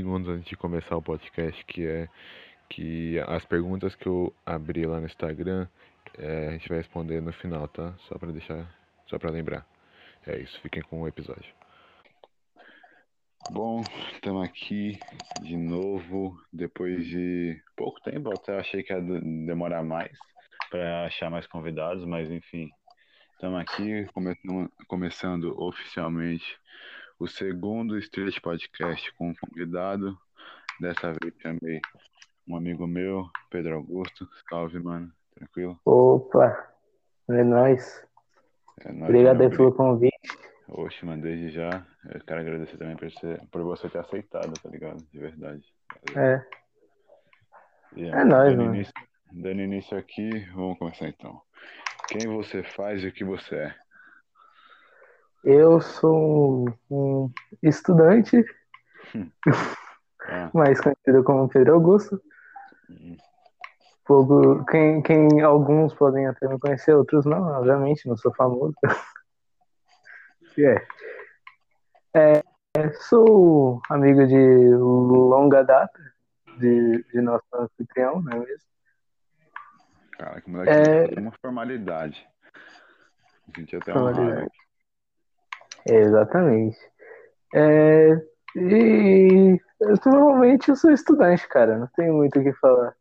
recadinho aqui 10 segundos antes de começar o podcast, que é que as perguntas que eu abri lá no Instagram, é, a gente vai responder no final, tá? Só pra deixar, só pra lembrar. É isso, fiquem com o episódio. Bom, estamos aqui de novo, depois de pouco tempo, até achei que ia demorar mais para achar mais convidados, mas enfim, estamos aqui começando, começando oficialmente o segundo Street Podcast com um convidado. Dessa vez chamei um amigo meu, Pedro Augusto. Salve, mano. Tranquilo? Opa, é nóis. É nóis Obrigado aí pelo convite. Oxe, mano, desde já. Eu quero agradecer também por você, por você ter aceitado, tá ligado? De verdade. É. É nóis, mano. Início, dando início aqui, vamos começar então. Quem você faz e o que você é? Eu sou um estudante, hum. ah. mais conhecido como Pedro Augusto. Hum. Fogo, quem, quem alguns podem até me conhecer, outros não, obviamente, não sou famoso. é. é. Sou amigo de longa data de, de nosso anfitrião, não é mesmo? Cara, que moleque é... uma formalidade. Senti até uma. Exatamente. É, e normalmente eu sou estudante, cara, não tenho muito o que falar.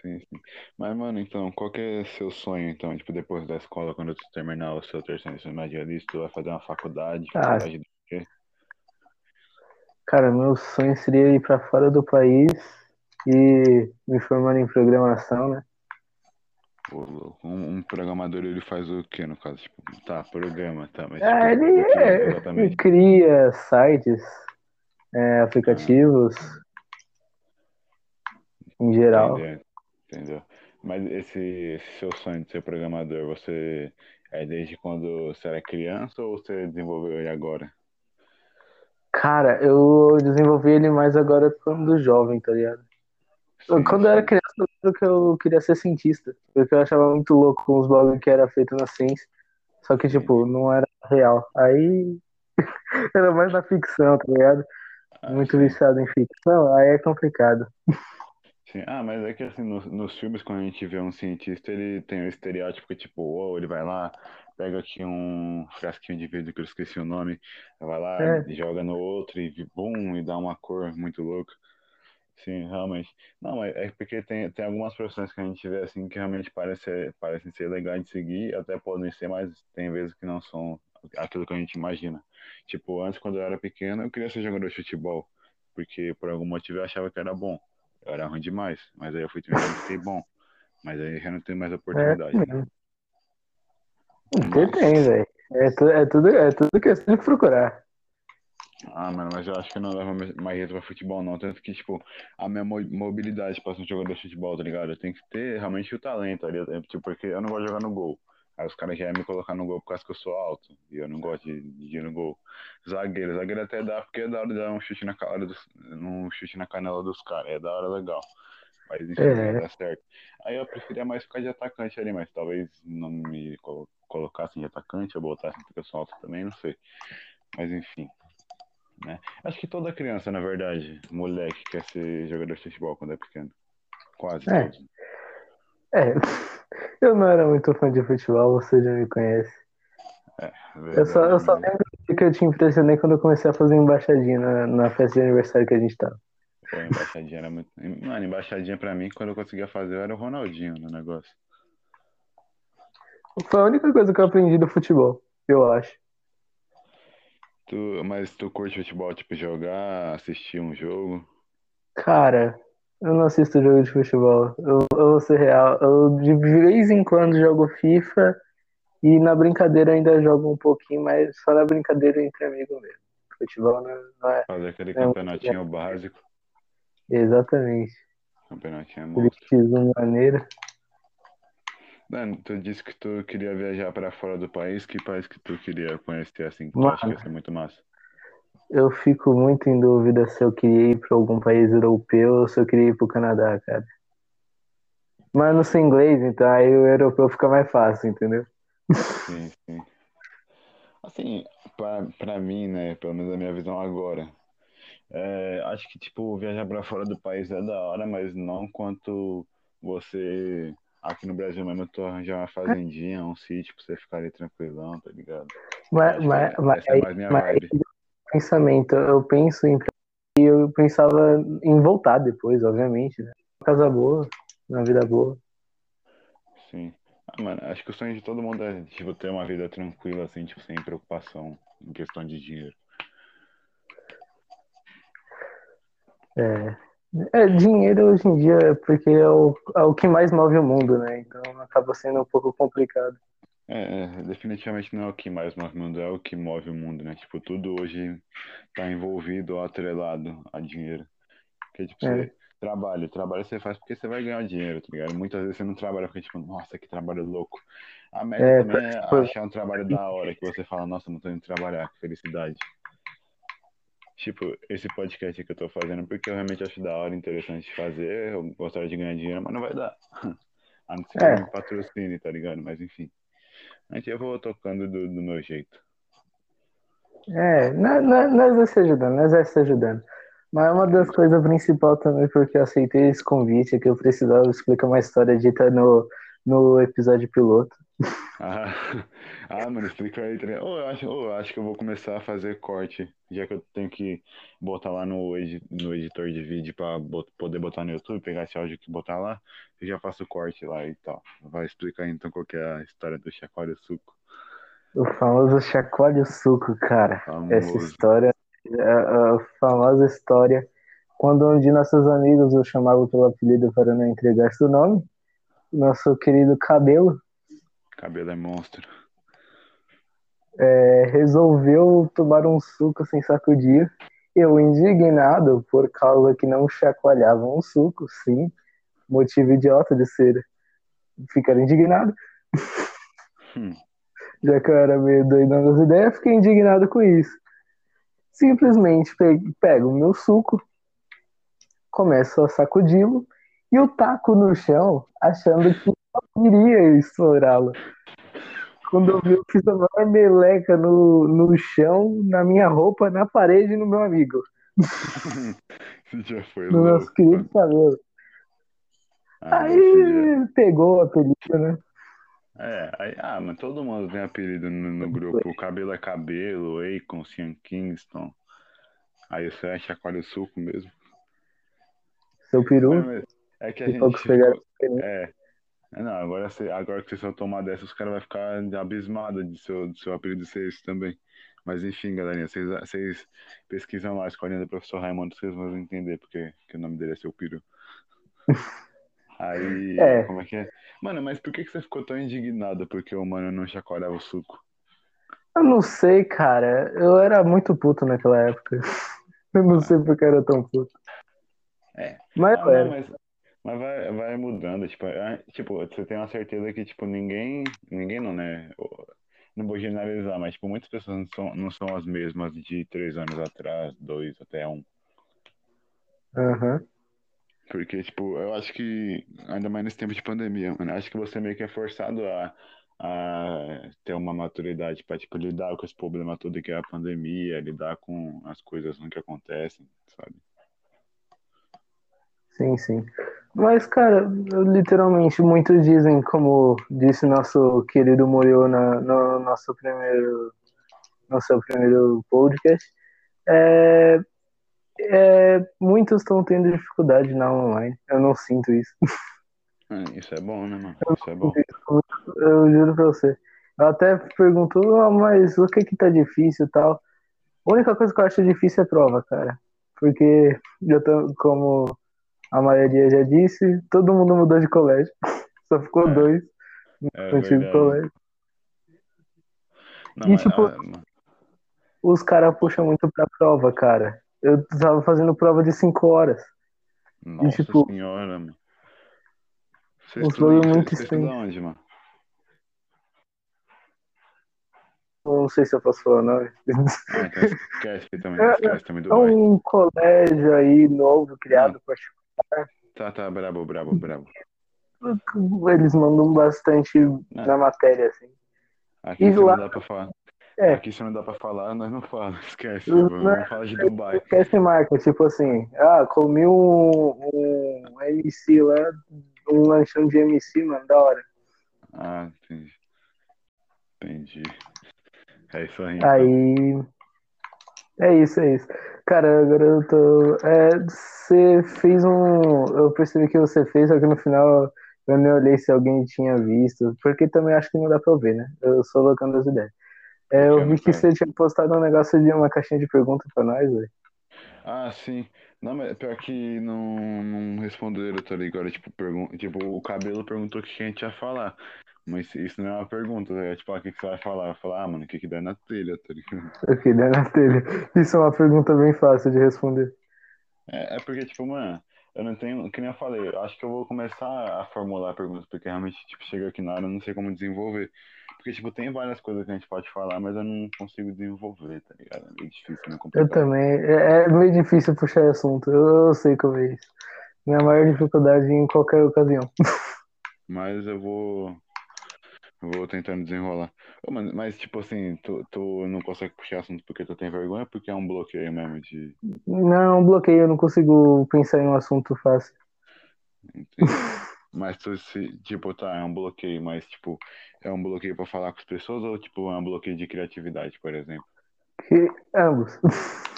Sim, sim. Mas, mano, então, qual que é seu sonho, então, tipo, depois da escola, quando tu terminar o seu terceiro ensino médio ali, tu vai fazer uma faculdade, ah, faculdade de quê? Cara, meu sonho seria ir para fora do país e me formar em programação, né? Um, um, programador ele faz o que no caso? Tipo, tá, programa, tá, mas é, tipo, ele, é, ele cria sites, é, aplicativos ah. em geral. Entendeu, entendeu. Mas esse, esse, seu sonho de ser programador, você é desde quando você era criança ou você desenvolveu ele agora? Cara, eu desenvolvi ele mais agora quando jovem, tá ligado? Quando eu era criança, eu lembro que eu queria ser cientista. Porque eu achava muito louco com os bagulho que era feito na ciência. Só que, tipo, não era real. Aí era mais na ficção, tá ligado? Ah, muito sim. viciado em ficção, aí é complicado. Sim. Ah, mas é que assim, nos, nos filmes, quando a gente vê um cientista, ele tem o estereótipo que, tipo, oh, ele vai lá, pega aqui um frasquinho de vidro que eu esqueci o nome, vai lá, é. joga no outro e bum, e dá uma cor muito louca. Sim, realmente. Não, é porque tem, tem algumas profissões que a gente vê assim que realmente parece, parecem ser legais de seguir, até podem ser, mas tem vezes que não são aquilo que a gente imagina. Tipo, antes, quando eu era pequeno, eu queria ser jogador de futebol, porque por algum motivo eu achava que era bom. Eu era ruim demais, mas aí eu fui treinando e fiquei bom. Mas aí já não tem mais oportunidade. É, né? Mas... tem, velho. É, tu, é, tudo, é tudo questão de procurar. Ah, mano, mas eu acho que não leva mais jeito pra futebol, não. Tanto que, tipo, a minha mobilidade pra ser um jogador de futebol, tá ligado? Eu tenho que ter realmente o talento ali. Tipo, porque eu não gosto de jogar no gol. Aí os caras já iam me colocar no gol por causa que eu sou alto. E eu não gosto de, de ir no gol. Zagueiro, zagueiro até dá, porque é da hora de dar um chute na, cara dos, um chute na canela dos caras. É da hora legal. Mas enfim, é. não dá certo. Aí eu preferia mais ficar de atacante ali, mas talvez não me colocassem de atacante, eu botassem porque eu sou alto também, não sei. Mas enfim. Né? Acho que toda criança, na verdade, moleque, quer ser jogador de futebol quando é pequeno. Quase é. É, eu não era muito fã de futebol, você já me conhece. É, verdade, eu só, eu só lembro que eu te impressionei quando eu comecei a fazer embaixadinha na, na festa de aniversário que a gente tava. Pô, embaixadinha era muito. Mano, embaixadinha pra mim, quando eu conseguia fazer, eu era o Ronaldinho no negócio. Foi a única coisa que eu aprendi do futebol, eu acho. Tu, mas tu curte futebol, tipo, jogar, assistir um jogo? Cara, eu não assisto jogo de futebol. Eu, eu vou ser real. Eu de vez em quando jogo FIFA e na brincadeira ainda jogo um pouquinho, mas só na brincadeira entre amigos mesmo. Futebol não, não é. Fazer aquele é campeonatinho básico. Exatamente. Campeonatinho é monstro. De maneira. Mano, tu disse que tu queria viajar para fora do país. Que país que tu queria conhecer assim? Que tu acha que ia ser muito massa? Eu fico muito em dúvida se eu queria ir para algum país europeu ou se eu queria ir para o Canadá, cara. Mas não sei inglês, então aí o europeu fica mais fácil, entendeu? Sim, sim. Assim, pra, pra mim, né, pelo menos a minha visão agora, É, acho que, tipo, viajar pra fora do país é da hora, mas não quanto você aqui no Brasil mesmo, tu arranjar uma fazendinha, um sítio pra você ficar ali tranquilão, tá ligado? Mas, mas, mas, essa é mais minha mas vibe. pensamento, eu penso em e eu pensava em voltar depois, obviamente, né? Uma casa boa, uma vida boa. Sim. Ah, mano, acho que o sonho de todo mundo é, tipo, ter uma vida tranquila, assim, tipo, sem preocupação em questão de dinheiro. É, é, dinheiro hoje em dia é porque é o, é o que mais move o mundo, né? Então acaba sendo um pouco complicado. É, é, definitivamente não é o que mais move o mundo, é o que move o mundo, né? Tipo, tudo hoje tá envolvido ou atrelado a dinheiro. Porque, tipo, É. você trabalha, trabalho você faz porque você vai ganhar dinheiro, tá ligado? Muitas vezes você não trabalha porque, tipo, nossa, que trabalho louco. A meta É, também é tipo- achar um trabalho da hora, que você fala, nossa, não tô indo trabalhar, que felicidade. Tipo, esse podcast que eu tô fazendo porque eu realmente acho da hora, interessante de fazer, eu gostaria de ganhar dinheiro, mas não vai dar. A não ser que É. alguém me patrocine, tá ligado? Mas enfim. Antes eu vou tocando do, do meu jeito. É, nó- nó- nós vai se ajudando, nós vai se ajudando. Mas uma das coisas principais também, porque eu aceitei esse convite, é que eu precisava explicar uma história dita no, no episódio piloto. Ah, ah, mano, explica aí, tá? Ô, eu acho, ô, eu acho que eu vou começar a fazer corte, já que eu tenho que botar lá no, edi- no editor de vídeo pra bot- poder botar no YouTube, pegar esse áudio aqui e botar lá, eu já faço corte lá e tal. Vai explicar aí, então qual que é a história do chacoalho suco. O famoso chacoalho suco, cara. Essa Famoso. história, a, a famosa história, quando um de nossos amigos o chamava pelo apelido para não entregar seu nome, nosso querido Cabelo Cabelo é monstro. é, resolveu tomar um suco sem sacudir. Eu, indignado por causa que não chacoalhava um suco, sim, motivo idiota de ser ficar indignado, Hum, já que eu era meio doidão das ideias, fiquei indignado com isso. Simplesmente pe- pego o meu suco, começo a sacudi-lo e o taco no chão, achando que iria estourá-lo. Quando eu vi, eu fiz a maior meleca no, no chão, na minha roupa, na parede e no meu amigo, Esse dia foi no nosso louco. querido cabelo. Ah, Aí pegou o apelido, né? É, aí, ah, mas todo mundo tem apelido no, no grupo. O cabelo é cabelo, Akon, Sean Kingston. Aí você é chacoalho suco mesmo. Seu peru. Mas é que a gente ficou... É. É, Não, agora, você, agora que vocês vão tomar dessa, os caras vão ficar abismados de seu, seu apelido ser esse também. Mas enfim, galerinha, vocês, pesquisam lá a escolinha do professor Raimundo, vocês vão entender porque que o nome dele é seu peru. Aí, É. como é que é? Mano, mas por que, que você ficou tão indignado porque o mano não chacoalhava o suco? Eu não sei, cara. Eu era muito puto naquela época. Eu não sei porque eu era tão puto. É. Mas Ah, não, era. mas, mas vai, vai mudando, tipo, é, tipo, você tem uma certeza que, tipo, ninguém, ninguém não, né? Não vou generalizar, mas, tipo, muitas pessoas não são, não são as mesmas de três anos atrás, dois, até um. Aham. Porque, tipo, eu acho que, ainda mais nesse tempo de pandemia, mano, acho que você meio que é forçado a, a ter uma maturidade pra, tipo, lidar com esse problema todo que é a pandemia, lidar com as coisas que acontecem, sabe? Sim, sim. Mas, cara, literalmente, muitos dizem, como disse nosso querido Moyo na, no nosso primeiro, nosso primeiro podcast, é, é, muitos estão tendo dificuldade na online. Eu não sinto isso. É, Isso é bom, né, mano? Isso é bom. Eu juro pra você. Eu até pergunto, ah, mas o que que tá difícil e tal? A única coisa que eu acho difícil é prova, cara. Porque, eu tô, como a maioria já disse, todo mundo mudou de colégio. Só ficou É, dois É no antigo verdade. colégio. Não, E, mas, tipo, ah, mano, Os caras puxam muito pra prova, cara. Eu tava fazendo prova de cinco horas. nossa tipo, senhora, mano. Você estuda, você, muito você estuda onde, mano? Eu Não sei se eu posso falar o nome. Ah, então esquece também, É, esquece também do É um colégio aí novo, criado por Tá, tá, brabo, brabo, brabo. Eles mandam bastante Não, na matéria, assim. aqui E lá- não dá pra falar. É. Aqui se não dá pra falar, nós não falamos, esquece. Não, Vamos falar de Dubai. Esquece marca, tipo assim, ah, comi um, um MC lá, um lanchão de MC, mano, da hora. Ah, entendi. Entendi. É isso aí. Aí. É isso, é isso. Cara, agora eu tô. É, você fez um. Eu percebi que você fez, só que no final eu nem olhei se alguém tinha visto, porque também acho que não dá pra eu ver, né? Eu sou loucando as ideias. É, eu vi que você tinha postado um negócio de uma caixinha de perguntas pra nós, velho. Ah, sim. Não, mas pior que não, não responderam, tá ligado? Tipo, pergun tipo, o cabelo perguntou o que a gente ia falar. Mas isso não é uma pergunta, é tipo, ah, o que, que você vai falar? Eu falar, ah, mano, o que que dá na telha, tá ligado? O que der na telha. Isso é uma pergunta bem fácil de responder. É, é porque, tipo, mano, eu não tenho, que nem eu falei, eu acho que eu vou começar a formular perguntas, porque realmente, tipo, chega aqui na hora, eu não sei como desenvolver. Porque, tipo, tem várias coisas que a gente pode falar, mas eu não consigo desenvolver, tá ligado? É meio difícil, né? Eu também. É, é meio difícil puxar assunto. Eu, eu sei como é isso. Minha maior dificuldade em qualquer ocasião. Mas eu vou. Vou tentando desenrolar. Ô, mano, mas, tipo assim, tu, tu não consegue puxar assunto porque tu tem vergonha ou porque é um bloqueio mesmo de. Não, bloqueio, eu não consigo pensar em um assunto fácil. Entendi. Mas tu se, tipo, tá, é um bloqueio, mas, tipo, é um bloqueio pra falar com as pessoas ou, tipo, é um bloqueio de criatividade, por exemplo? Que, ambos.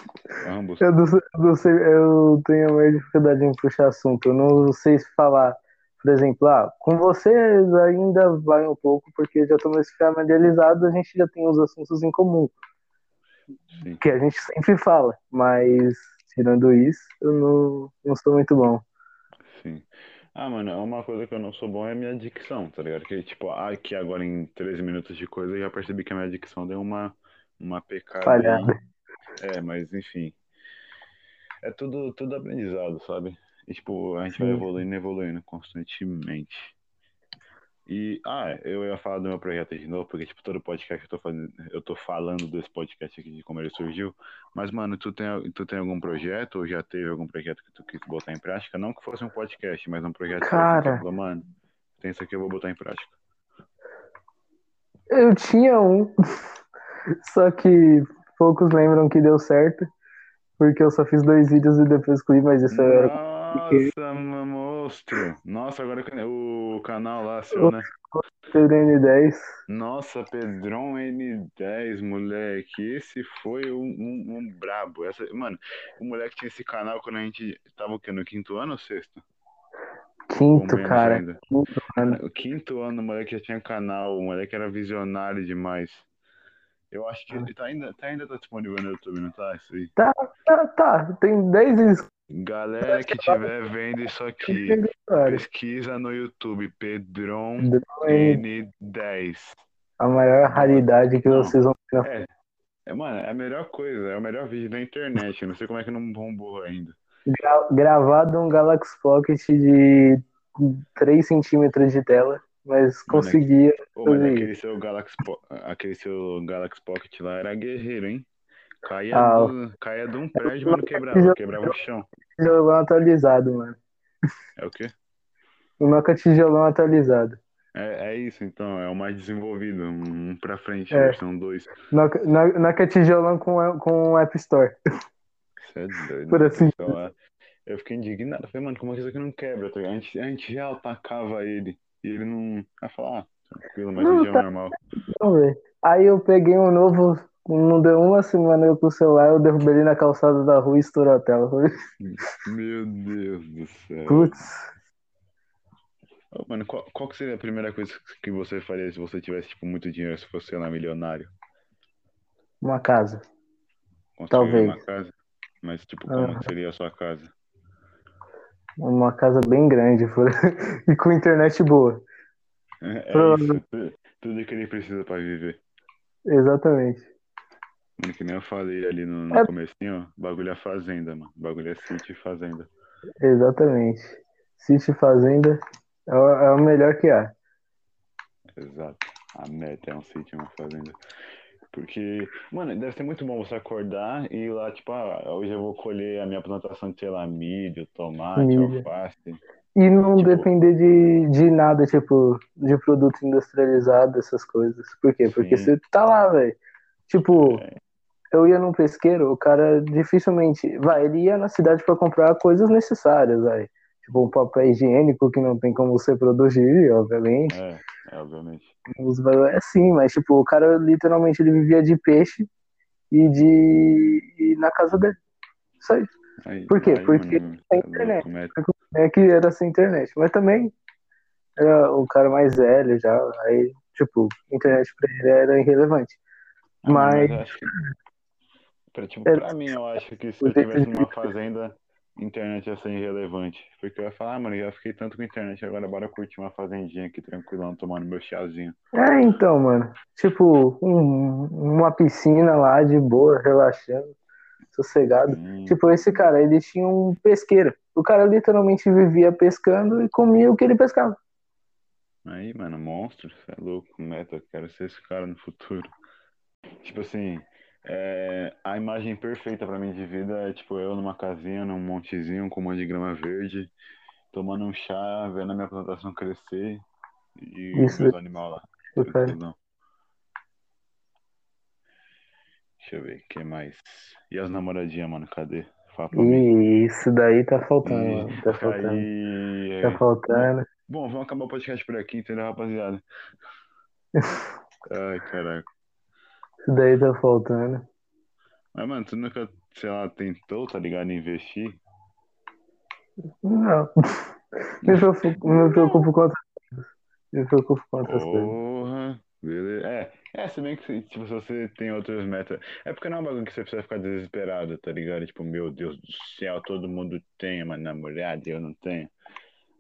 Ambos. Eu, não, eu não sei, eu tenho a maior dificuldade em puxar assunto. Eu não sei se falar, por exemplo, ah, com vocês ainda vai um pouco, porque já estamos familiarizados, a gente já tem os assuntos em comum, Sim. que a gente sempre fala, mas tirando isso, eu não, não sou muito bom. Sim. Ah, mano, uma coisa que eu não sou bom é a minha dicção, tá ligado? Que, tipo, ah, aqui agora em 13 minutos de coisa eu já percebi que a minha dicção deu uma, uma pecada. Falhada. É, mas enfim. É tudo, tudo aprendizado, sabe? E, tipo, a gente vai Sim. evoluindo e evoluindo constantemente. E, ah, eu ia falar do meu projeto de novo, porque, tipo, todo podcast que eu tô fazendo, eu tô falando desse podcast aqui, de como ele surgiu. Mas, mano, tu tem, tu tem algum projeto, ou já teve algum projeto que tu quis botar em prática? Não que fosse um podcast, mas um projeto que você Cara. falou, mano, tem isso aqui, eu vou botar em prática. Eu tinha um, só que poucos lembram que deu certo, porque eu só fiz dois vídeos e depois excluí, mas isso era Nossa, monstro! Nossa, agora o canal lá, seu, né? TDN10. Nossa, Pedrão N10, moleque, esse foi um, um, um brabo. Essa, mano, o moleque tinha esse canal quando a gente tava o quê? No quinto ano ou sexto? Quinto, cara. ainda? Quinto, mano. O quinto ano o moleque já tinha canal, o moleque era visionário demais. Eu acho que ele tá ainda, tá, ainda tá disponível no YouTube, não tá? Isso aí. Tá, tá, tem 10 inscritos. Galera que estiver vendo isso aqui, pesquisa no YouTube, Pedrão É N10. a maior raridade que vocês vão ver. É, é, mano, é a melhor coisa, é o melhor vídeo da internet. Eu não sei como é que não bombou ainda. Gra- Gravado um Galaxy Pocket de 3 centímetros de tela, mas conseguia. Pô, mas Fazer aquele seu Galaxy, Po- aquele seu Galaxy Pocket lá era guerreiro, hein? Caía, Ah, do, caía de um prédio, mas não quebrava, quebrava o chão. Tijolão atualizado, mano. É o quê? O Nokia tijolão atualizado. É, é isso, então, é o mais desenvolvido, um pra frente, É. versão 2. Nokia, No- Nokia tijolão com, com App Store. Isso é doido. Por né, assim pessoal? É. Eu fiquei indignado. Falei, mano, como é que isso aqui não quebra? tá? A gente, a gente já atacava ele e ele não. Vai falar, ah, tranquilo, mas Não, hoje é tá. normal. Vamos ver. Aí eu peguei um novo, não deu uma semana eu com o celular, eu derrubei ele na calçada da rua e estourou a tela. Meu Deus do céu. Putz, mano, qual, qual que seria a primeira coisa que você faria se você tivesse, tipo, muito dinheiro, se fosse, lá, milionário? uma casa. Construir Talvez. uma casa? Mas, tipo, como que seria a sua casa? Uma casa bem grande por- e com internet boa. É, é Pronto. isso, tu- tudo que ele precisa pra viver. Exatamente. Mano, que nem eu falei ali no, no É. comecinho, ó, bagulho é fazenda, mano. Bagulho é sítio e fazenda. Exatamente. Sítio Fazenda é o, é o melhor que há. Exato. A meta é um sítio, uma fazenda. Porque, mano, deve ser muito bom você acordar e ir lá, tipo, ah, hoje eu vou colher a minha plantação de, sei lá, milho, tomate, Milho. alface. E não Tipo- depender de, de nada, tipo, de produto industrializado, essas coisas. Por quê? Porque Sim. você tá lá, velho. Tipo, eu ia num pesqueiro, o cara dificilmente. Vai, ele ia na cidade para comprar coisas necessárias, vai. Tipo, um papel higiênico que não tem como você produzir, obviamente. É, é obviamente. É sim, mas tipo, o cara literalmente ele vivia de peixe e de. E na casa dele. Isso. Aí, Por quê? aí, Porque mano, tá internet. louco, mete- É que era sem internet. Mas também era o cara mais velho já. Aí, tipo, internet pra ele era irrelevante. Ah, Mas- eu acho que. Pra, tipo, É, pra mim, eu acho que se eu tivesse numa fazenda, internet ia ser irrelevante. Porque eu ia falar, ah, mano, eu já fiquei tanto com internet, agora bora curtir uma fazendinha aqui tranquilão, tomando meu chazinho. É, então, mano. Tipo, um- uma piscina lá de boa, relaxando, sossegado. Hum, Tipo, esse cara, ele tinha um pesqueiro. O cara literalmente vivia pescando e comia o que ele pescava. Aí, mano, monstro, você é louco, meta, eu quero ser esse cara no futuro. Tipo assim, é, a imagem perfeita pra mim de vida é tipo eu numa casinha, num montezinho com um monte de grama verde, tomando um chá, vendo a minha plantação crescer e Isso. meus animais lá. O cara. Tranquilão. Deixa eu ver, o que mais? E as namoradinhas, mano, cadê? Isso daí tá faltando, E mano. Tá faltando. aí, Tá é, faltando. Bom, vamos acabar o podcast por aqui, entendeu, rapaziada? Ai, caraca. Isso daí tá faltando. Mas, mano, tu nunca, sei lá, tentou, tá ligado, investir? Não. Me preocupo, me preocupo com outras coisas. Me preocupo com outras coisas. Porra, beleza. É, é, se bem que, se- tipo, se você tem outras metas. É porque não é um bagulho que você precisa ficar desesperado, tá ligado? Tipo, meu Deus do céu, todo mundo tem uma namorada e eu não tenho.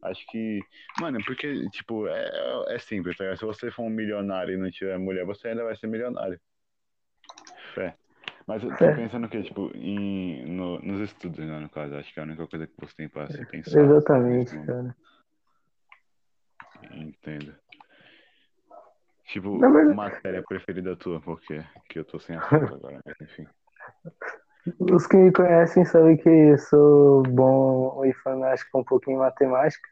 Acho que, mano, é porque, tipo, é, é simples, tá ligado? Se você for um milionário e não tiver mulher, você ainda vai ser milionário. Fé. Mas eu tô Fé. pensando que, tipo, em, no, nos estudos, né, no caso. Acho que é a única coisa que você tem pra se pensar. Exatamente, momento. cara. Entendo. Tipo, Na verdade- matéria preferida tua, por quê? Que eu tô sem assunto agora, mas enfim. Os que me conhecem sabem que eu sou bom e fanático um pouquinho em matemática.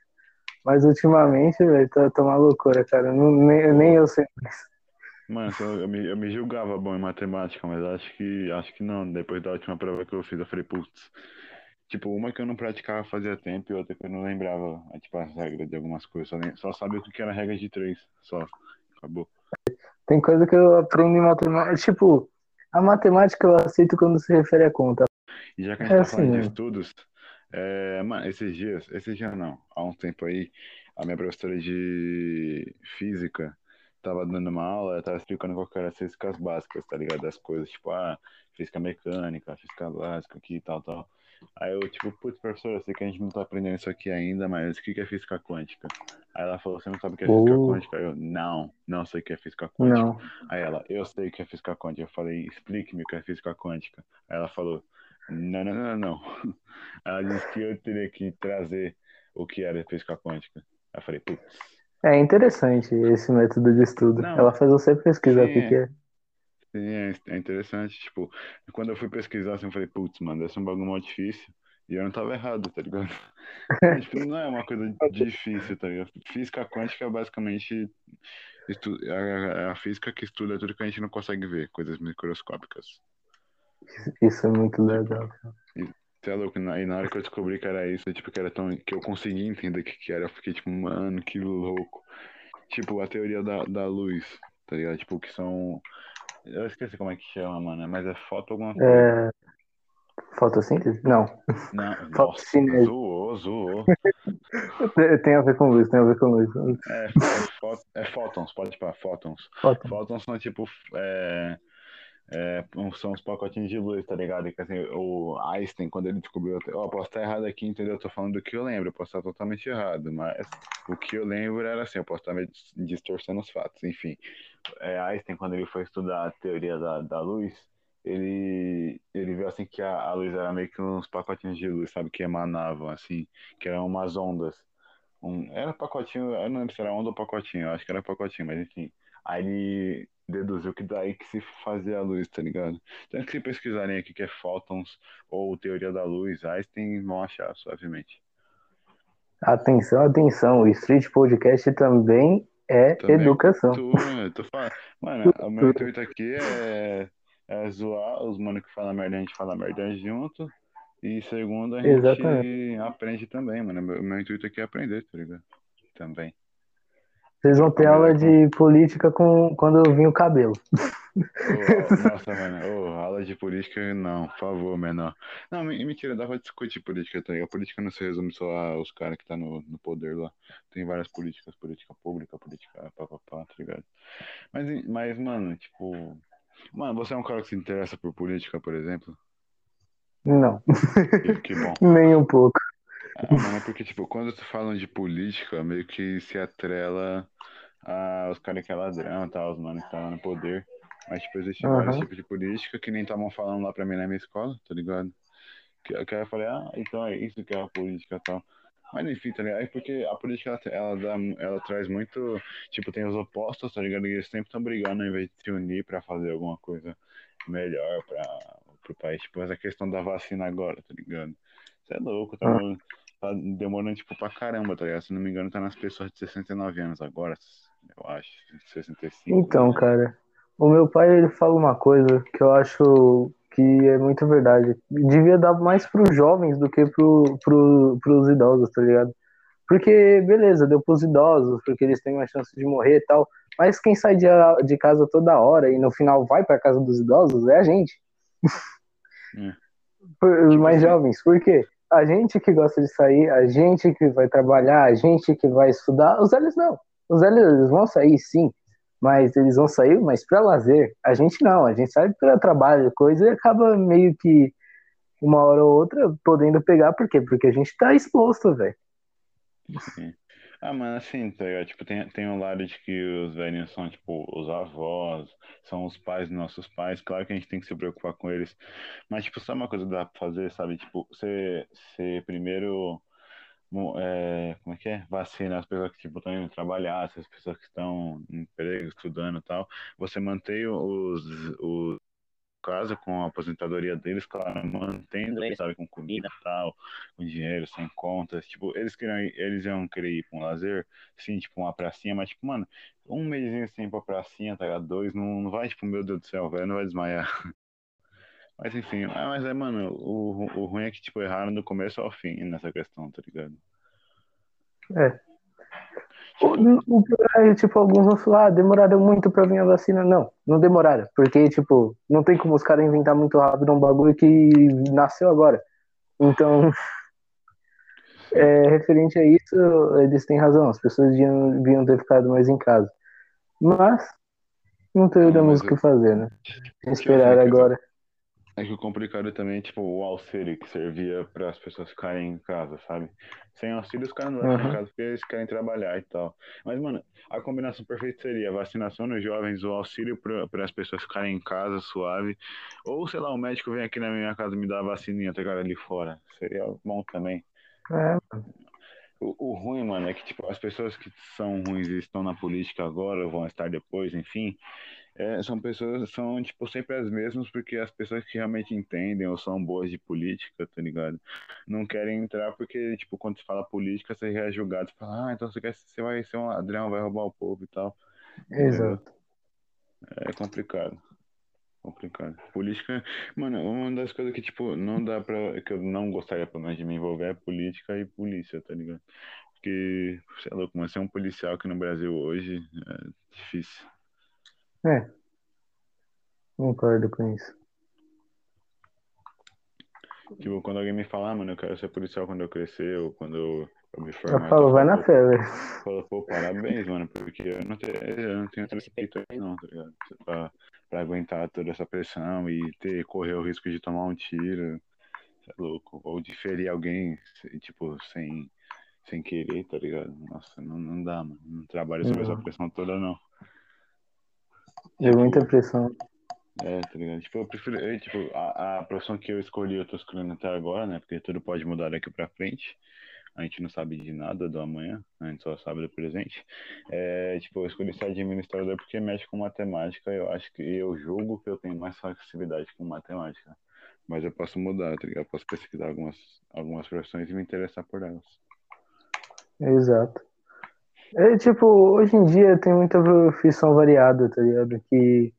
Mas ultimamente, velho, tá, tá uma loucura, cara. Não, nem, nem eu sei mais. Mano, eu, eu me, eu me julgava bom em matemática, mas acho que acho que não. Depois da última prova que eu fiz, eu falei, putz. Tipo, uma que eu não praticava fazia tempo e outra que eu não lembrava, é, tipo, as regras de algumas coisas. Só, nem, só sabia o que era regra de três. Só. Acabou. Tem coisa que eu aprendo em matemática. Tipo, a matemática eu aceito quando se refere a conta. E já que a gente É tá assim, falando de né? estudos, é, mano, esses dias, esses dias não, há um tempo aí, a minha professora de física tava dando uma aula, ela tava explicando qual que era as físicas básicas, tá ligado? Das coisas, tipo, ah, física mecânica, física básica aqui e tal, tal. Aí eu, tipo, putz, professora, eu sei que a gente não tá aprendendo isso aqui ainda, mas o que que é física quântica? Aí ela falou, você não sabe o que é física quântica? Eu, não, não sei o que é física quântica. Não. Aí ela, eu sei o que é física quântica. Eu falei, explique-me o que é física quântica. Aí ela falou, não, não, não, não. Ela disse que eu teria que trazer o que era física quântica. Aí eu falei, putz. É interessante esse método de estudo. Não. Ela faz você pesquisar o Sim, que, que é. Sim, é, é interessante. Tipo, quando eu fui pesquisar, assim, eu falei, putz, mano, deve ser um bagulho mó difícil. E eu não tava errado, tá ligado? Mas, tipo, não é uma coisa difícil, tá ligado? Física quântica é basicamente é a, a física que estuda tudo que a gente não consegue ver, coisas microscópicas. Isso é muito legal. Você é louco, na- e na hora que eu descobri que era isso, tipo, que era tão. que eu consegui entender o que, que era, eu fiquei tipo, mano, que louco. Tipo, a teoria da, da luz, tá ligado? Tipo, que são. Eu esqueci como é que chama, mano, mas é foto alguma coisa. É... Fotossíntese? Não. Não, fotocinese. zoou, zoou. Tem a ver com luz, tem a ver com luz. É, é, fó- é fótons, pode ir pra fótons. Fóton. Fótons são tipo. É, é, são os pacotinhos de luz, tá ligado? Que, assim, o Einstein, quando ele descobriu. Ó, posso estar errado aqui, entendeu? Eu tô falando do que eu lembro, eu posso estar totalmente errado, mas o que eu lembro era assim, eu posso estar dis- distorcendo os fatos. Enfim, é, Einstein, quando ele foi estudar a teoria da, da luz, ele, ele viu assim que a, a luz era meio que uns pacotinhos de luz, sabe? Que emanavam, assim, que eram umas ondas. Um, era pacotinho, eu não lembro se era onda ou pacotinho, eu acho que era pacotinho, mas enfim. Aí ele deduziu que daí que se fazia a luz, tá ligado? Então, se pesquisarem aqui que é fótons ou teoria da luz, Einstein vão achar suavemente. Atenção, atenção. O Street Podcast também é Também educação. Tu, eu tô falando. Mano, o meu intuito aqui é é zoar, os mano que falam merda, a gente fala merda junto. E segundo, a gente Exatamente. aprende também, mano. Meu, meu intuito aqui é aprender, tá ligado? Também. Vocês vão ter aula de política com, quando eu vim o cabelo. Ô, nossa, mano, ô, aula de política, não, por favor, menor. Não, me- mentira, dá pra discutir política, tá ligado? A política não se resume só aos caras que tá no, no poder lá. Tem várias políticas, política pública, política papapá, tá ligado? Mas, mas, mano, tipo. Mano, você é um cara que se interessa por política, por exemplo? Não, Que, que bom. nem um pouco. Ah, mano, é porque, tipo, quando tu falam de política, meio que se atrela aos caras que é ladrão, tá? Os manos que tá lá no poder. Mas, tipo, existem vários Aham. tipos de política que nem estavam falando lá pra mim na minha escola, tá ligado? Que, que eu falei, ah, então é isso que é a política e tal. Mas enfim, tá ligado? É porque a política, ela, ela, dá, ela traz muito, tipo, tem os opostos, tá ligado? E eles sempre estão brigando ao invés de se unir pra fazer alguma coisa melhor pra, pro país. Tipo, essa questão da vacina agora, tá ligado? Você é louco, tá, Ah. Demorando- tá demorando, tipo, pra caramba, tá ligado? Se não me engano, tá nas pessoas de 69 anos agora, eu acho, 65. Então, né? cara, o meu pai ele fala uma coisa que eu acho que é muito verdade. Devia dar mais pros jovens do que pro, pro, pros idosos, tá ligado? Porque, beleza, deu pros idosos, porque eles têm mais chance de morrer e tal. Mas quem sai de, de casa toda hora e no final vai pra casa dos idosos é a gente. É. Por- Tipo mais assim- jovens. Por quê? A gente que gosta de sair, a gente que vai trabalhar, a gente que vai estudar. Os velhos não. Os velhos vão sair, sim. Mas eles vão sair, mas para lazer. A gente não. A gente sai para trabalho, coisa e acaba meio que uma hora ou outra podendo pegar. Por quê? Porque a gente tá exposto, velho. Ah, mano, assim, tá ligado? Tipo, tem, tem um lado de que os velhinhos são, tipo, os avós, são os pais dos nossos pais. Claro que a gente tem que se preocupar com eles. Mas, tipo, sabe uma coisa que dá pra fazer, sabe? Tipo, você, você primeiro, é, como é que é? Vacina as pessoas que, tipo, estão indo trabalhar, as pessoas que estão em emprego, estudando e tal. Você mantém os, os casa com a aposentadoria deles, claro, mantendo eles, sabe, com comida e tal, com dinheiro, sem contas, tipo, eles queriam, ir- eles iam querer ir pra um lazer, sim, tipo, uma pracinha, mas, tipo, mano, um mêsinho assim pra pracinha, tá ligado? Dois, não, não vai, tipo, meu Deus do céu, velho, não vai desmaiar. Mas, enfim, ah, mas é, mano, o, o ruim é que, tipo, erraram do começo ao fim nessa questão, tá ligado? É. O, o pior é, tipo, alguns vão falar, ah, demoraram muito pra vir a vacina. Não, não demoraram. Porque, tipo, não tem como os caras inventar muito rápido um bagulho que nasceu agora. Então, é, referente a isso, eles têm razão. As pessoas deviam, ter ficado mais em casa. Mas, não Não, mas o que fazer, né? Tipo Esperar agora. É que o complicado também é, tipo, o auxílio que servia para as pessoas ficarem em casa, sabe? Sem auxílio, os caras não vão Uhum. em casa porque eles querem trabalhar e tal. Mas, mano, a combinação perfeita seria vacinação nos jovens, o auxílio para as pessoas ficarem em casa, suave. Ou, sei lá, o médico vem aqui na minha casa me dar a vacininha, tá? Ali fora. Seria bom também. É, O, o ruim, mano, é que, tipo, as pessoas que são ruins e estão na política agora, vão estar depois, enfim, é, são pessoas, são, tipo, sempre as mesmas, porque as pessoas que realmente entendem ou são boas de política, tá ligado? Não querem entrar porque, tipo, quando se fala política, você é julgado, você fala, ah, então você, quer, você vai ser um ladrão, vai roubar o povo e tal. exato. É complicado. Complicado. Política, mano, uma das coisas que, tipo, não dá pra. que eu não gostaria, pelo menos, de me envolver é política e polícia, tá ligado? Porque, sei lá, como ser um policial aqui no Brasil hoje é difícil. É. Concordo com isso. Tipo, quando alguém me fala, ah, mano, eu quero ser policial quando eu crescer, ou quando eu, eu me Eu formar. falo, eu vai falo, na pô, fé, velho. falo, pô, parabéns, mano, porque eu não tenho, eu não tenho respeito aí, não, tá ligado? Pra, pra aguentar toda essa pressão e ter, correr o risco de tomar um tiro, é louco, ou de ferir alguém, tipo, sem, sem querer, tá ligado? Nossa, não, não dá, mano. Não trabalho sob essa Não. pressão toda, não. Deu muita pressão. É, tá ligado? Tipo, eu prefiro. eu, tipo, a, a profissão que eu escolhi, eu tô escolhendo até agora, né? Porque tudo pode mudar daqui pra frente. A gente não sabe de nada do amanhã, a gente só sabe do presente. É, tipo, eu escolhi ser administrador porque mexe com matemática. Eu acho que eu julgo que eu tenho mais facilidade com matemática. Mas eu posso mudar, tá ligado? Eu posso pesquisar algumas, algumas profissões e me interessar por elas. Exato. É tipo, hoje em dia tem muita profissão variada, tá ligado? Que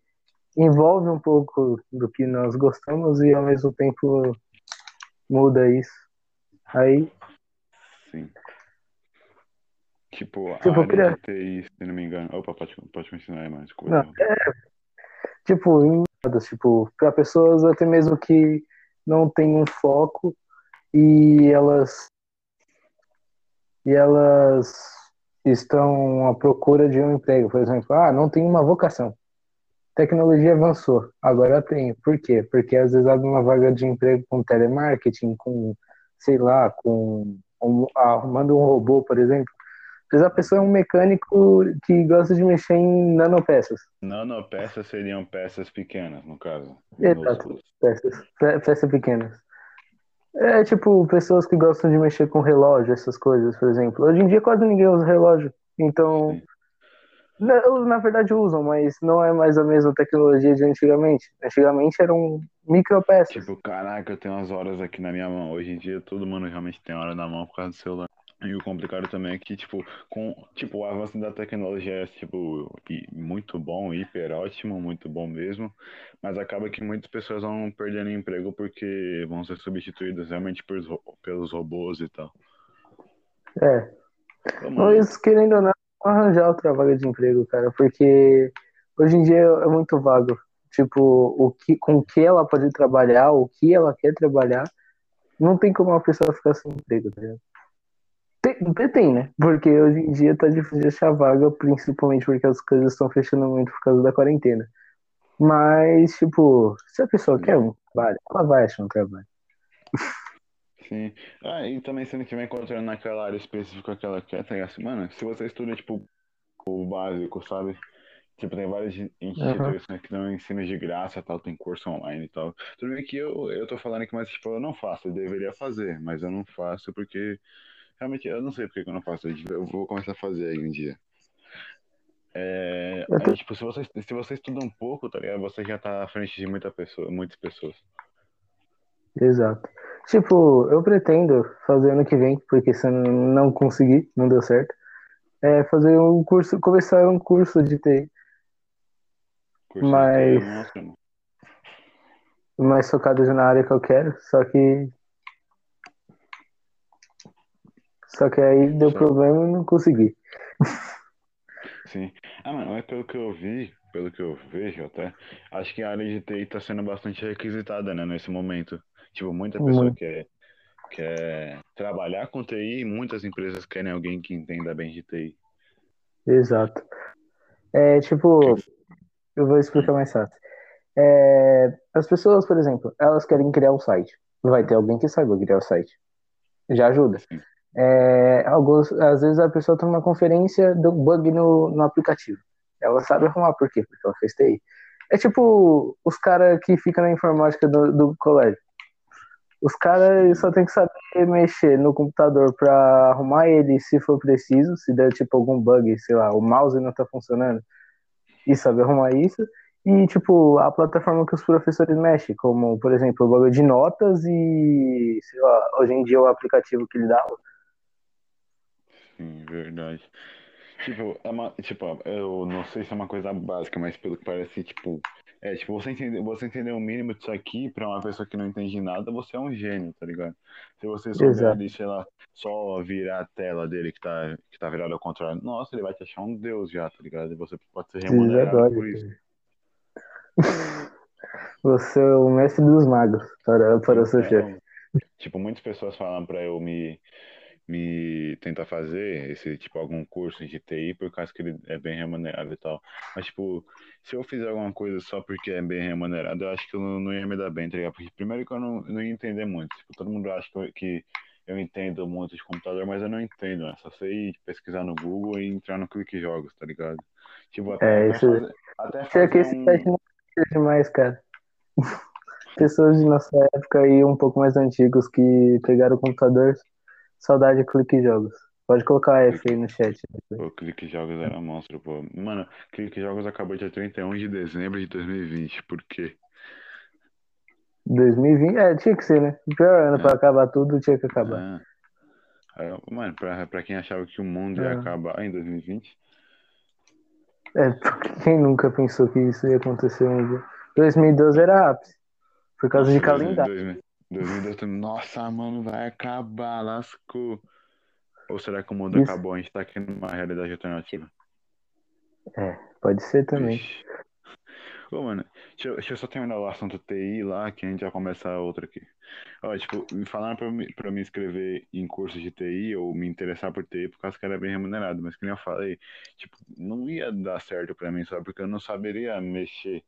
envolve um pouco do que nós gostamos e ao mesmo tempo muda isso. Aí. Sim. Tipo, Tipo, a área de TI, se não me engano. Opa, pode, pode continuar aí, mas Não, é, tipo, em tipo, para pessoas até mesmo que não têm um foco e elas e elas estão à procura de um emprego, por exemplo, ah, não tem uma vocação. Tecnologia avançou, agora eu tenho. Por quê? Porque às vezes abre uma vaga de emprego com telemarketing, com, sei lá, com um, arrumando um robô, por exemplo. Às vezes a pessoa é um mecânico que gosta de mexer em nanopeças. Nanopeças seriam peças pequenas, no caso. Exato. peças, pe- peças pequenas. É tipo pessoas que gostam de mexer com relógio, essas coisas, por exemplo. Hoje em dia quase ninguém usa relógio. Então, na, na verdade usam, mas não é mais a mesma tecnologia de antigamente. Antigamente eram micropeças. Tipo, caraca, eu tenho umas horas aqui na minha mão. Hoje em dia todo mundo realmente tem hora na mão por causa do celular. E o complicado também é que, tipo, com tipo, o avanço da tecnologia é tipo, muito bom, hiper ótimo, muito bom mesmo. Mas acaba que muitas pessoas vão perdendo emprego porque vão ser substituídas realmente por, pelos robôs e tal. É. Mas querendo ou não, arranjar outra vaga de emprego, cara, porque hoje em dia é muito vago. Tipo, o que, com o que ela pode trabalhar, o que ela quer trabalhar, não tem como uma pessoa ficar sem emprego, tá ligado? Até tem, né? Porque hoje em dia tá difícil de achar vaga, principalmente porque as coisas estão fechando muito por causa da quarentena. Mas, tipo, se a pessoa quer um trabalho, ela vai achar um trabalho. Sim. Ah, e também se não estiver encontrando naquela área específica que ela quer, tá ligado? Mano, se você estuda, tipo, o básico, sabe? Tipo, tem várias instituições que dão ensino de graça, tal, tem curso online e tal. Tudo bem que eu, eu tô falando aqui, mas, tipo, eu não faço, eu deveria fazer, mas eu não faço porque, realmente, eu não sei porque que eu não faço, eu vou começar a fazer aí um dia. É, aí, tipo, se você, se você estuda um pouco, tá ligado? Você já tá à frente de muita pessoa, muitas pessoas. Exato. Tipo, eu pretendo fazer ano que vem, porque se eu não conseguir, não deu certo, é fazer um curso, começar um curso de TI Curso de Mas- TI, nossa, mano. mais focado na área que eu quero, só que. Só que aí deu Só- problema e não consegui. Sim. Ah, mano, mas pelo que eu vi, pelo que eu vejo até, acho que a área de TI tá sendo bastante requisitada, né, nesse momento. Tipo, muita pessoa Muito. quer, quer trabalhar com TI e muitas empresas querem alguém que entenda bem de TI. Exato. É tipo, eu vou explicar mais fácil. É, as pessoas, por exemplo, elas querem criar um site. Vai ter alguém que saiba criar o site. Já ajuda. É, alguns, às vezes a pessoa tem uma conferência do bug no, no aplicativo. Ela sabe arrumar, por quê? Porque ela fez TI. É tipo os caras que ficam na informática do, do colégio. Os caras só tem que saber mexer no computador pra arrumar ele se for preciso, se der tipo algum bug, sei lá, o mouse não tá funcionando, e saber arrumar isso. E tipo, a plataforma que os professores mexem, como por exemplo o bagulho de notas e sei lá, hoje em dia o aplicativo que ele dá. Sim, verdade. Tipo, é uma, tipo, eu não sei se é uma coisa básica, mas pelo que parece, tipo, é, tipo, você entender, você entender o mínimo disso aqui pra uma pessoa que não entende nada, você é um gênio, tá ligado? Se você souber Exato. ali, sei lá, só virar a tela dele que tá, que tá virada ao contrário, nossa, ele vai te achar um deus já, tá ligado? E você pode ser remunerado agora, por isso. Você é o mestre dos magos para, para o seu chefe. Tipo, muitas pessoas falam pra eu me, me tentar fazer esse, tipo, algum curso de TI por causa que ele é bem remunerado e tal. Mas, tipo, se eu fizer alguma coisa só porque é bem remunerado, eu acho que eu não, não ia me dar bem, tá ligado? Porque primeiro que eu não, não ia entender muito. Tipo, todo mundo acha que eu, que eu entendo muito de computador, mas eu não entendo, né? Só sei pesquisar no Google e entrar no Clique Jogos, tá ligado? Tipo, até, É, até isso- fazer, até Tinha que fazer esse um... site não é demais, cara. Pessoas de nossa época e um pouco mais antigos que pegaram o computador, saudade de clique jogos. Pode colocar F aí no chat. Pô, Clique Jogos era monstro, pô. Mano, Clique Jogos acabou dia 31 de dezembro de 2020. Por quê? 2020, é, tinha que ser, né? O pior ano É. pra acabar tudo tinha que acabar. Aí, Mano, pra, pra quem achava que o mundo ia É. acabar em 2020, É, porque quem nunca pensou que isso ia acontecer um dia? 2012 era ápice. Por causa de calendário. 2000, 2012 também. Nossa, mano, vai acabar, lascou. Ou será que o mundo Isso. acabou? A gente tá aqui numa realidade alternativa. Pode ser também. Vixe. Ô, mano, deixa eu, deixa eu só terminar o assunto TI lá, que a gente já começa outra aqui. Ó, tipo, me falaram pra, me- pra me inscrever em cursos de TI ou me interessar por TI por causa que era bem remunerado, mas que nem eu falei, tipo, não ia dar certo pra mim só porque eu não saberia mexer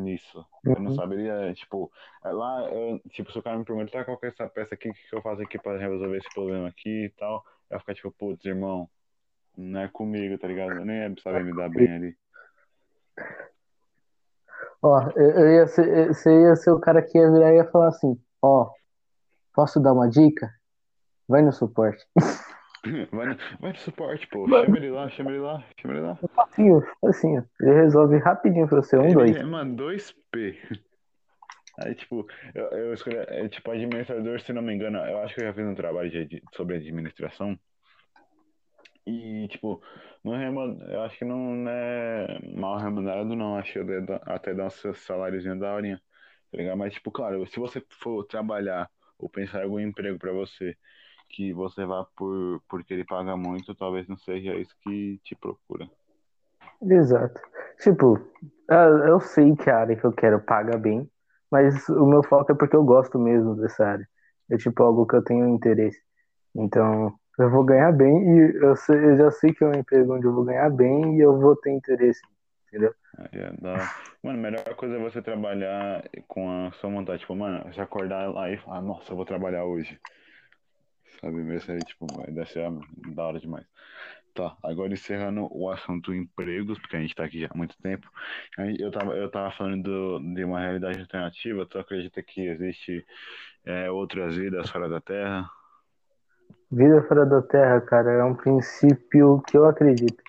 nisso. Eu não Uhum. saberia, tipo, lá, eu- tipo, se o cara me perguntar qual que é essa peça aqui, o que que eu faço aqui pra resolver esse problema aqui e tal, eu ficar tipo, putz, irmão, não é comigo, tá ligado? Eu nem ia saber me dar bem ali. Ó, eu, eu ia ser, você ia ser o cara que ia virar e ia falar assim: Ó, posso dar uma dica? Vai no suporte. Vai no, vai no suporte, pô. Mano. Chama ele lá, chama ele lá, chama ele lá. Assim, ó, assim. Ele resolve rapidinho pra você. Um, Ele dois. é, mano, 2P. Aí, tipo, eu, eu escolhi, é, tipo, administrador, se não me engano, eu acho que eu já fiz um trabalho de, adi- sobre administração. E, tipo, não é remu- eu acho que não é mal remunerado, não. Acho que até dá um saláriozinho da horinha, tá ligado? Mas, tipo, claro, se você for trabalhar ou pensar em algum emprego pra você, que você vá por, porque ele paga muito, talvez não seja isso que te procura. Exato. Tipo, eu sei que a área que eu quero paga bem, mas o meu foco é porque eu gosto mesmo dessa área. É tipo algo que eu tenho interesse. Então, eu vou ganhar bem e eu, sei- eu já sei que é um emprego onde eu vou ganhar bem e eu vou ter interesse. Entendeu? É da... Mano, a melhor coisa é você trabalhar com a sua vontade. Tipo, mano, você acordar lá e falar, nossa, eu vou trabalhar hoje. Sabe, mesmo aí, tipo, deve ser da hora demais. Tá, agora encerrando o assunto empregos, porque a gente tá aqui já há muito tempo. Eu tava, eu tava falando do- de uma realidade alternativa. Tu acredita que existe é, outras vidas fora da Terra? Vida fora da Terra, cara, é um princípio que eu acredito.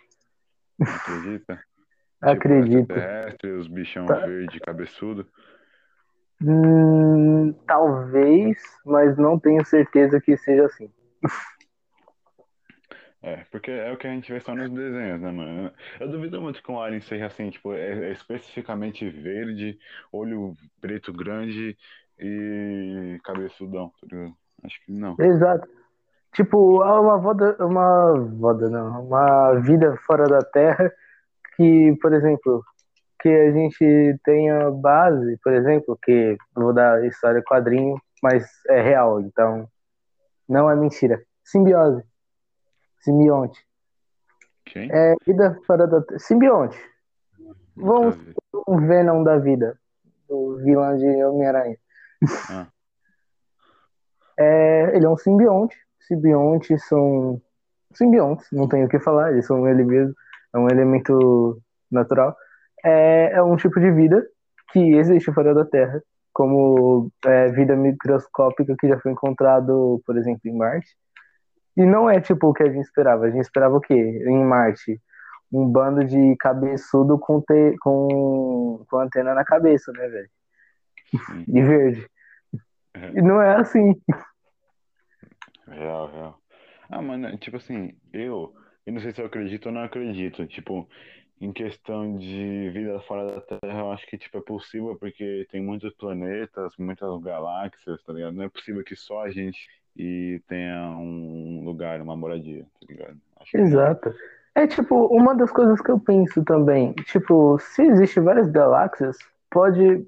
Acredita? Acredito. Tipo, extraterrestre, os bichão Tá. verde, cabeçudo. Hum, talvez, mas não tenho certeza que seja assim. É, porque é o que a gente vê só nos desenhos, né, mano? Eu duvido muito que um alien seja assim, tipo, é, é especificamente verde, olho preto grande e cabeçudão, tá ligado? Acho que não. Exato. Tipo, há uma voda, uma voda não, uma vida fora da Terra que, por exemplo, que a gente tenha base, por exemplo, que vou dar história quadrinho, mas é real, então não é mentira. Simbiose. Simbionte. Quem? É vida fora da. Simbionte. Vamos-. Um Venom da vida. O vilão de Homem-Aranha. Ah, É, ele é um simbionte. Simbiontes são simbiontes, não tenho o que falar, eles são ele mesmo, é um elemento natural. É, é um tipo de vida que existe fora da Terra, como é, vida microscópica que já foi encontrado, por exemplo, em Marte. E não é tipo o que a gente esperava. A gente esperava o quê? Em Marte? Um bando de cabeçudo com, te, com, com antena na cabeça, né, velho? E verde. E não é assim. Real, real. Ah, mano, tipo assim, eu, eu não sei se eu acredito ou não acredito. Tipo, em questão de vida fora da Terra, eu acho que, tipo, é possível porque tem muitos planetas, muitas galáxias, tá ligado? Não é possível que só a gente e tenha um lugar, uma moradia, tá ligado? Não. Exato. É tipo, uma das coisas que eu penso também, tipo, se existe várias galáxias, pode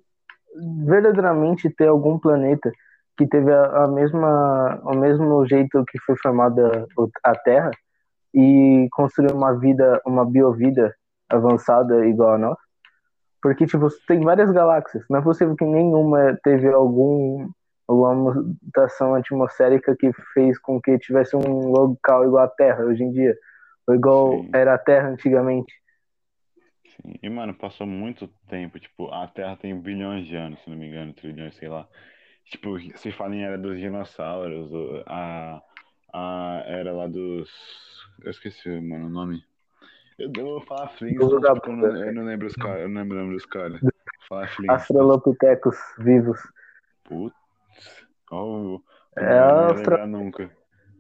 verdadeiramente ter algum planeta que teve a, a mesma, o mesmo jeito que foi formada a Terra e construiu uma vida, uma biovida avançada igual a nós. Porque, tipo, tem várias galáxias. Não é possível que nenhuma teve algum, alguma mutação atmosférica que fez com que tivesse um local igual à Terra hoje em dia. Ou igual Sim. era a Terra antigamente. Sim. E, mano, passou muito tempo. Tipo, a Terra tem bilhões de anos, se não me engano, trilhões, sei lá. Tipo, se fala em era dos dinossauros, a, a era lá dos. Eu esqueci, mano, o nome. Eu, vou falar porque eu não, eu não lembro os caras. Eu não lembro o nome dos caras. Falar Flintstones. Australopithecus vivos. Putz. Oh, eu É, não ia lembrar nunca.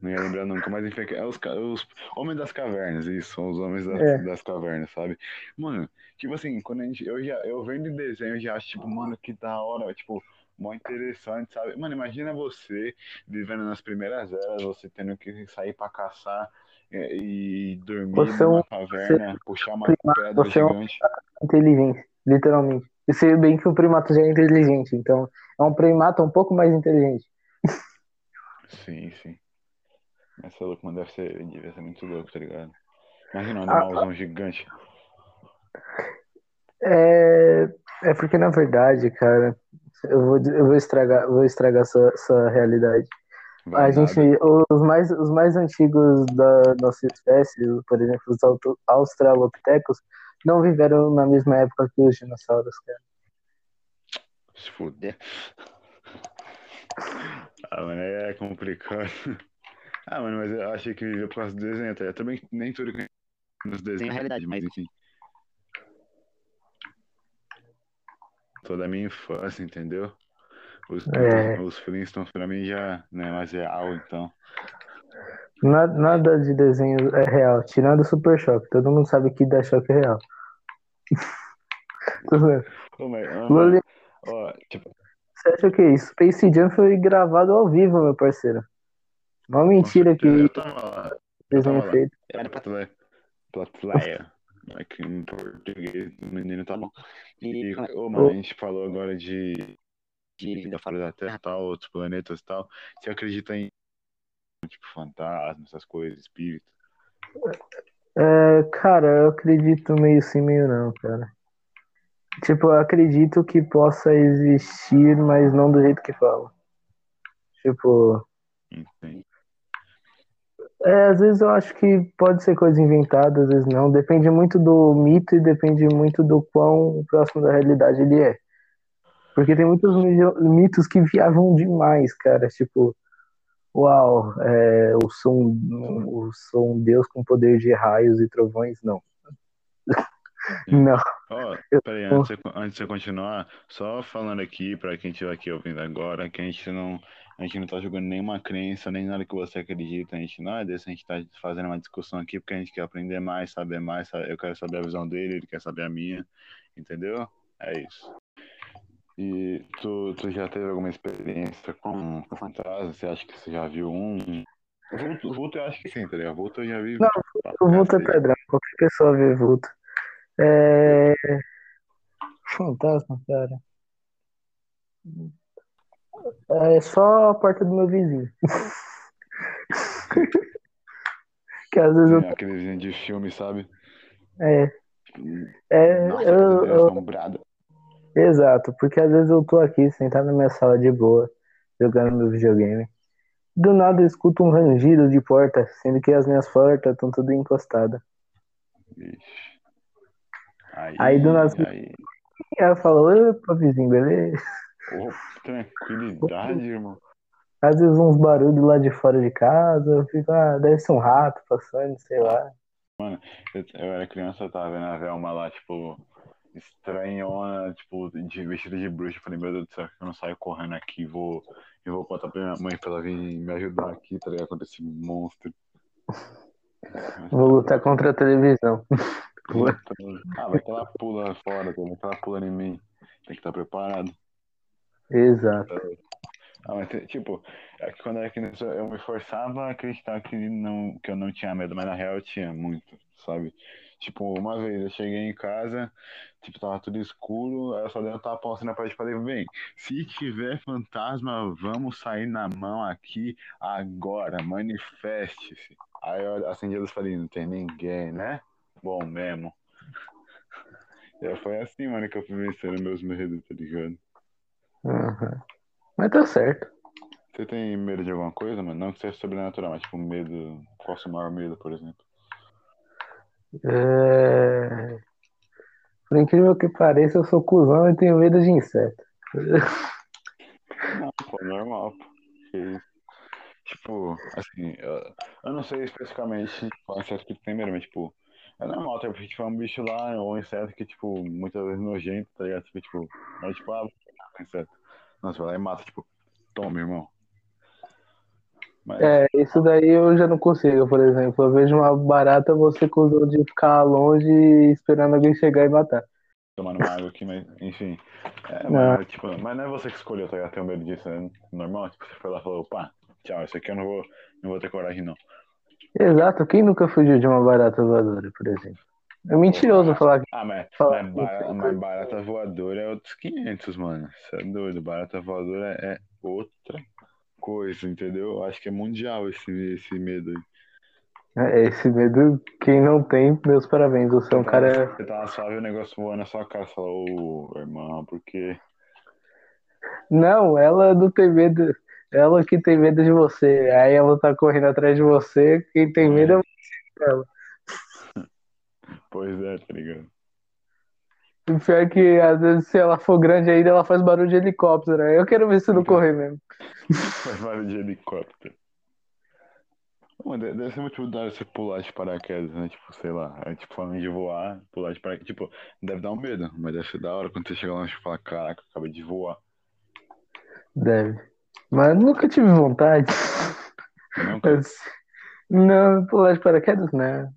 Não ia lembrar nunca, mas enfim, é os, ca- os Homens das Cavernas, isso, são os Homens das, É. das Cavernas, sabe? Mano, tipo assim, quando a gente. Eu, já, eu vendo em desenho, eu já acho, tipo, mano, que da hora, tipo, mó interessante, sabe? Mano, imagina você vivendo nas primeiras eras, você tendo que sair pra caçar é, e, dormir Você é numa um- caverna, puxar uma primata, pedra você é um- gigante. Inteligente, literalmente. E se bem que o primato já é inteligente, então é um primata um pouco mais inteligente. Sim, sim. Mas você é louco, mano, deve ser, deve ser muito louco, tá ligado? Imagina um Ah, animalzão gigante. É, é porque, na verdade, cara, eu vou, eu vou estragar, vou estragar sua, sua realidade. A gente, os mais, os mais antigos da nossa espécie, por exemplo, os australopitecos, não viveram na mesma época que os dinossauros, cara. Se fuder. Ah, mano, aí é complicado. Ah, mano, mas eu achei que vivia por causa do desenho, tá? ligado? Também nem tudo que nos desenhos é realidade, mas enfim. Toda a minha infância, entendeu? Os, É. os Flintstones pra mim já não é mais real, então. Na- Nada de desenho é real, tirando o Super Choque. Todo mundo sabe que dá choque é real. Ô, mas, ó, Loli, ó, tipo, você acha que isso? Space Jam foi gravado ao vivo, meu parceiro. Uma mentira que certeza, eu tava lá. Desenho lá. feito. Era plateia. Plateia. Aqui em português, o menino tá bom. E, ô, mano, a gente falou agora de, de vida fora da Terra, tal, outros planetas e tal. Você acredita em, tipo, fantasma, essas coisas, espírito? É, cara, eu acredito meio sim, meio não, cara. Tipo, eu acredito que possa existir, mas não do jeito que fala. Tipo, Enfim. é, às vezes eu acho que pode ser coisa inventada, às vezes não. Depende muito do mito e depende muito do quão próximo da realidade ele é. Porque tem muitos mi- mitos que viajam demais, cara. Tipo, uau, é, eu sou um, eu sou um deus com poder de raios e trovões. Não. Não. Eu- peraí, antes antes de você continuar, só falando aqui pra quem estiver aqui ouvindo agora, que a gente não, a gente não tá jogando nenhuma crença, nem nada que você acredita, a gente não é desse, a gente tá fazendo uma discussão aqui porque a gente quer aprender mais, saber mais, eu quero saber a visão dele, ele quer saber a minha, entendeu? É isso. E tu, tu já teve alguma experiência com, com fantasma? Você acha que você já viu um? Vulto, vulto eu acho que sim, tá ligado? Vulto eu já vi. Não, O vulto é padrão, qualquer pessoa vê vulto. É. Fantasma, cara. É só a porta do meu vizinho. que às vezes eu. Sim, Aquele vizinho de filme, sabe? É, é, Nossa, eu- eu, eu-. Exato, porque às vezes eu tô aqui sentado na minha sala de boa, jogando meu videogame. Do nada eu escuto um rangido de porta, sendo que as minhas portas estão tudo encostadas. Aí, Aí, do nada- aí, ela falou, opa, vizinho, beleza? tranquilidade, irmão. Às vezes uns barulhos lá de fora de casa, eu fico, ah, deve ser um rato passando, sei lá. Eu, eu era criança, eu tava vendo a Velma lá, tipo, estranhona, tipo, de vestida de bruxa. Eu falei, meu Deus do céu, eu não saio correndo aqui, vou, eu vou contar pra minha mãe pra ela vir me ajudar aqui, tá ligado? Contra esse monstro. Vou lutar contra a televisão. Ah, vai que ela pula fora, vai que ela pula em mim. Tem que estar preparado. Exato. Ah, mas, tipo, é que quando eu era criança eu me forçava a acreditar que, não, que eu não tinha medo, mas na real eu tinha muito, sabe? Tipo, uma vez eu cheguei em casa, tipo, tava tudo escuro, aí eu só dei um tapão assim na parede e falei, bem, se tiver fantasma, vamos sair na mão aqui agora, manifeste-se. Aí eu acendi a luz e falei, não tem ninguém, né? Bom mesmo. E foi assim, mano, que eu fui vencendo meus medos, tá ligado? Uhum. Mas tá certo. Você tem medo de alguma coisa, mano? Não que seja sobrenatural, mas tipo, medo. Qual é o seu maior medo, por exemplo? É... Por incrível que pareça, eu sou cuzão e tenho medo de inseto. Não, pô, normal. Tipo, assim, eu, eu não sei especificamente qual inseto que tu tem medo, mas tipo, é normal, tipo, tipo, é um bicho lá, ou um inseto que, tipo, muitas vezes nojento, tá ligado? Tipo, tipo, é tipo, ah, inseto. Nossa, vai lá e mata, tipo, toma, irmão. Mas, É, isso daí eu já não consigo, por exemplo. Eu vejo uma barata, você com o de ficar longe esperando alguém chegar e matar. tomando uma água aqui, mas enfim. É, mas, tipo, mas não é você que escolheu, tá? Ter um medo disso, é normal. Tipo, você foi lá e falou, pá, tchau, isso aqui eu não vou, não vou ter coragem, não. Exato, quem nunca fugiu de uma barata voadora, por exemplo? É mentiroso falar que. Ah, mas, Fala, mas, não bara- tem mas barata voadora é outros 500, mano. Você é doido. Barata voadora é outra coisa, entendeu? Eu acho que é mundial esse, esse medo aí. É, Esse medo, quem não tem, meus parabéns. Você é um Você cara. tá, você tá suave o negócio voando na sua cara. Você fala, ô, irmão, porque. Não, ela não tem medo. Ela que tem medo de você. Aí ela tá correndo atrás de você. Quem tem medo é você. Ela. Pois é, tá ligado? O pior é que, às vezes, se ela for grande ainda, ela faz barulho de helicóptero. Aí eu quero ver se não correr mesmo. Faz barulho de helicóptero. Mano, deve ser muito da hora você pular de paraquedas, né? Tipo, sei lá, é tipo falando de voar, pular de paraquedas. Tipo, deve dar um medo, mas deve ser da hora quando você chega lá e fala, caraca, acabei de voar. Deve. Mas nunca tive vontade. Nunca. Mas, não, pular de paraquedas, não.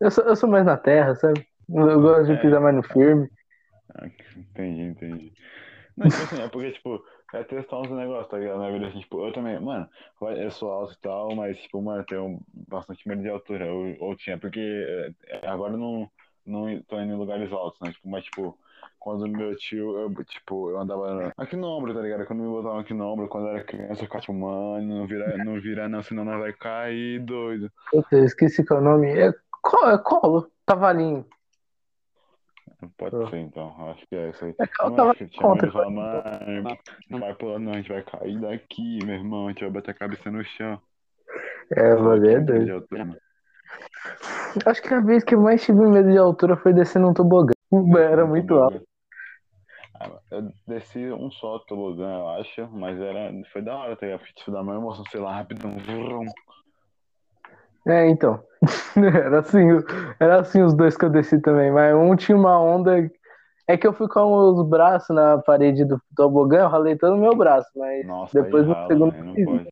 Eu sou, eu sou mais na terra, sabe? Eu gosto de É. pisar mais no firme. Ah, entendi, entendi. Não, tipo assim, é porque, tipo, é testar uns negócios, tá ligado? Na vida, assim, tipo, eu também, mano, eu sou alto e tal, mas, tipo, mano, eu tenho bastante medo de altura, ou, ou tinha, porque é, agora eu não, não tô indo em lugares altos, né? Tipo, mas, tipo, quando meu tio, eu, tipo, eu andava aqui no ombro, tá ligado? Quando me botavam aqui no ombro, quando eu era criança, eu ficava, tipo, mano, não vira, não vira não, senão nós vai cair, doido. Puta, eu esqueci qual é o nome. É, é colo, cavalinho. Pode Ah. ser, então, acho que é isso aí. É, Eu eu tava acho que tinha contra. falar, mano, não vai pular não, a gente vai cair daqui, meu irmão, a gente vai bater a cabeça no chão. É, tinha é muito medo de doido. altura, mano. Acho que a vez que eu mais tive medo de altura foi descer num tobogã. Era muito alto. Ah, Eu desci um só tobogã, eu acho, mas era, foi da hora, tá ligado? Tipo, dá uma emoção, sei lá, rapidão. vrum. É, então. Era assim, era assim os dois que eu desci também. Mas um tinha uma onda. É que eu fui com os braços na parede do tobogã, eu ralei todo o meu braço, mas Nossa, depois no rala, segundo pode.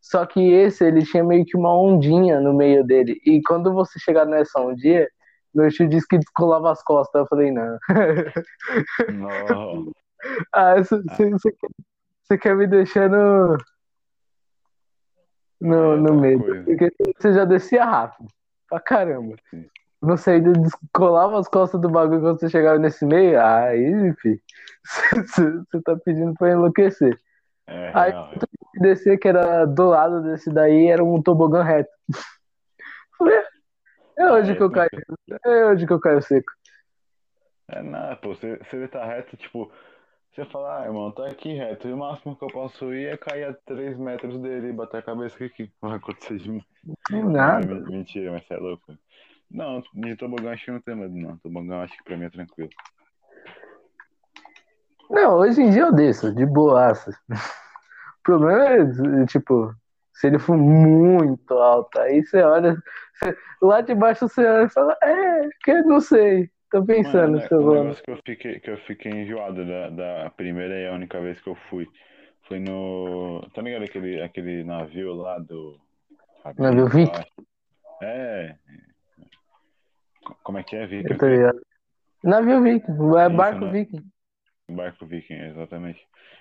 Só que esse, ele tinha meio que uma ondinha no meio dele. E quando você chegar nessa ondinha, meu tio disse que descolava as costas. Eu falei, não. Não. Ah, você, quer, quer me deixar no, no, É no medo. coisa. Porque você já descia rápido. Pra caramba. Sim. Você ainda descolava as costas do bagulho quando você chegava nesse meio. Aí, filho, você, você tá pedindo pra enlouquecer. É Aí, real. descer, que era do lado desse daí, era um tobogã reto. Falei, é hoje que eu é caio. É hoje que eu caio seco. É nada, pô, se ele tá reto, tipo, você fala, ah, irmão, tá aqui reto, e o máximo que eu posso ir é cair a 3 metros dele e bater a cabeça aqui, que vai acontecer de mim. Não, Não, é nada. men- mentira, mas você é louco. Não, de tobogã acho que não tem medo, não. Tobogã acho que pra mim é tranquilo. Não, hoje em dia eu desço, de boaça. O problema é, tipo, se ele for muito alto, aí você olha, você- lá de baixo você olha e fala, é, que não sei, tô pensando Mano, se eu o vou. negócio que eu fiquei, que eu fiquei enjoado da, da primeira e a única vez que eu fui foi no. Tá ligado aquele, aquele navio lá do. Navio acho? É. Como é que é, Viking? Eu tô ligado. Navio Viking, é Isso, barco né? Viking. Barco Viking, exatamente.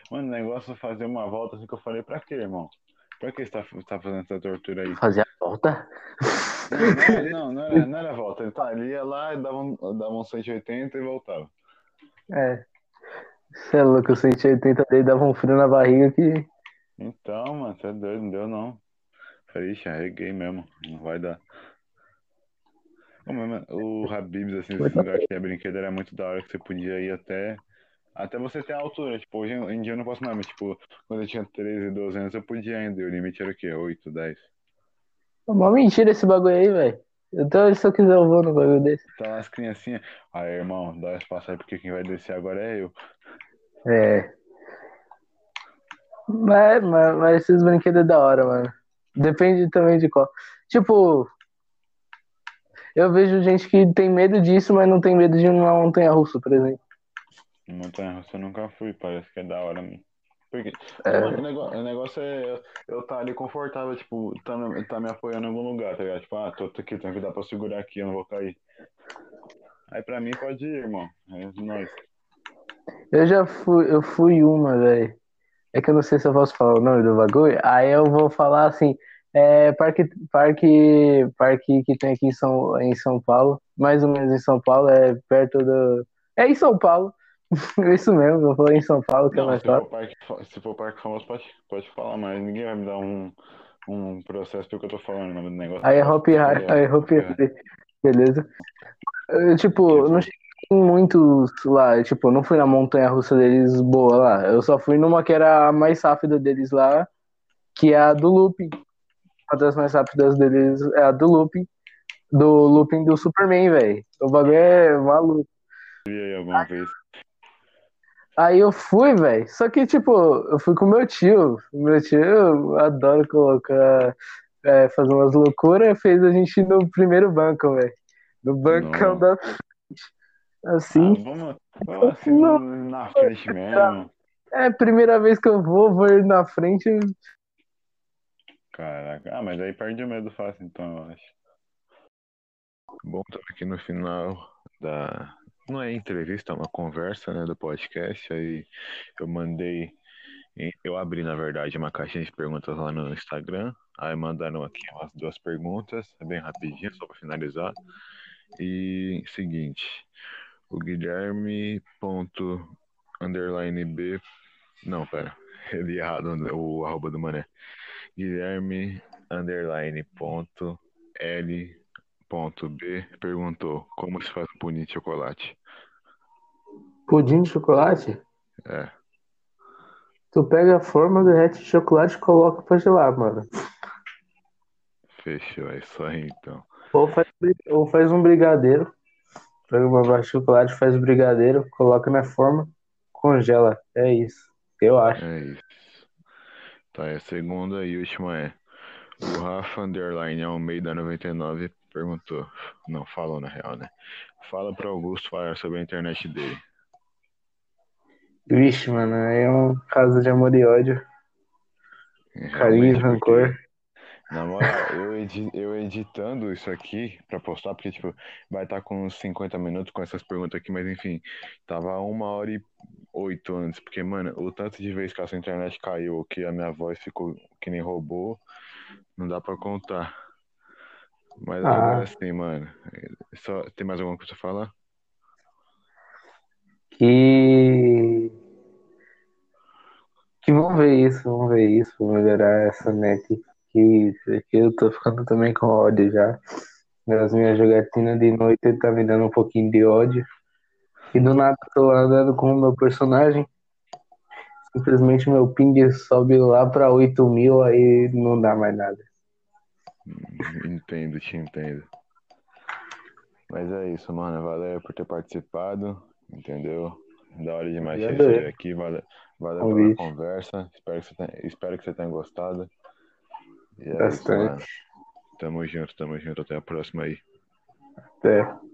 Mano, o negócio é fazer uma volta assim que eu falei, pra quê, irmão? Pra que você tá, tá fazendo essa tortura aí? Fazer a volta? Não, não, não, era, não era volta. Ele, tá, ele ia lá dava um, dava um 180 e voltava. É. Você é louco, o 180 dele dava um frio na barriga que. Então, mano, você é doido, não deu não. Falei, ixi, arreguei mesmo, não vai dar. Ô, mas, mano, o Habibs, assim, esse lugar que é brinquedo era muito da hora que você podia ir até. Até você ter a altura, tipo, hoje em dia eu não posso mais, mas tipo, quando eu tinha 13, 12 anos eu podia ainda, e o limite era o quê? 8, 10. Uma mentira esse bagulho aí, velho. Então, se eu quiser, eu vou no bagulho desse. Tá as criancinhas, aí irmão, dá espaço aí porque quem vai descer agora é eu. É. Mas, mas, mas esses brinquedos é da hora, mano. Depende também de qual. Tipo, eu vejo gente que tem medo disso, mas não tem medo de uma montanha russa, por exemplo. Em Montanha Russa eu nunca fui, parece que é da hora mesmo. Porque é. o, negócio, o negócio é eu estar tá ali confortável, tipo, tá, tá me apoiando em algum lugar, tá ligado? Tipo, ah, tô aqui, tenho que dar pra segurar aqui, eu não vou cair. Aí pra mim pode ir, irmão. É nóis. Eu já fui, eu fui uma, velho. É que eu não sei se eu posso falar o nome do bagulho. Aí eu vou falar assim, é parque, parque, parque que tem aqui em São, em São Paulo, mais ou menos em São Paulo, é perto do. É em São Paulo. Isso mesmo, eu falei em São Paulo, que é não, é mais fácil. Se for parque famoso, pode, pode falar, mas ninguém vai me dar um, um processo pelo que eu tô falando, o nome do negócio. Aí é Hopi aí é Hopi. Beleza. Eu, tipo, não cheguei em muitos lá, tipo, não fui na montanha russa deles boa lá. Eu só fui numa que era a mais rápida deles lá, que é a do Looping. Uma das mais rápidas deles é a do Looping. Do Looping do Superman, velho. O bagulho é maluco. E aí, alguma vez? Aí eu fui, velho. Só que, tipo, eu fui com meu tio. Meu tio adora colocar, é, fazer umas loucuras. Fez a gente ir no primeiro banco, velho. No bancão da frente. Assim. Ah, vamos, vamos assim, não, na frente mesmo. É, primeira vez que eu vou, vou ir na frente. Caraca, ah, mas aí perde o medo fácil, então, eu acho. Bom, tô aqui no final da, não é entrevista, é uma conversa, né, do podcast. Aí eu mandei, eu abri, na verdade, uma caixinha de perguntas lá no Instagram. Aí mandaram aqui umas duas perguntas, é bem rapidinho, só para finalizar. E seguinte, o Guilherme ponto underline B, não, pera, ele errado, o arroba do mané. Guilherme underline ponto L ponto B perguntou como se faz pudim de chocolate. Pudim de chocolate? É. Tu pega a forma, derrete de chocolate e coloca pra gelar, mano. Fechou, é isso aí então. Ou faz, ou faz um brigadeiro. Pega uma barra de chocolate, faz o brigadeiro, coloca na forma, congela. É isso. Eu acho. É isso. Tá, e a segunda e última é. O Rafa Underline Almeida 99 perguntou. Não, falou na real, né? Fala pro Augusto falar sobre a internet dele. Vixe, mano, é um caso de amor e ódio. Carinho e rancor. Na moral, eu, edi eu editando isso aqui pra postar, porque, tipo, vai estar tá com uns 50 minutos com essas perguntas aqui, mas enfim, tava uma hora e oito antes, porque, mano, o tanto de vez que essa internet caiu, que a minha voz ficou que nem robô, não dá pra contar. Mas ah. agora sim, mano. Só, tem mais alguma coisa pra falar? Que que vão ver isso, vão ver isso, vão melhorar essa net. Que, que eu tô ficando também com ódio já. Nas minhas jogatinas de noite tá me dando um pouquinho de ódio. E do nada tô andando com o meu personagem. Simplesmente meu ping sobe lá pra 8 mil, aí não dá mais nada. Entendo, te entendo. Mas é isso, mano. Valeu por ter participado, entendeu? Da hora demais ter aqui. Valeu, valeu pela conversa. Espero que, você tenha, espero que você tenha gostado. E é Bastante. Isso, tamo junto, tamo junto. Até a próxima aí. Até.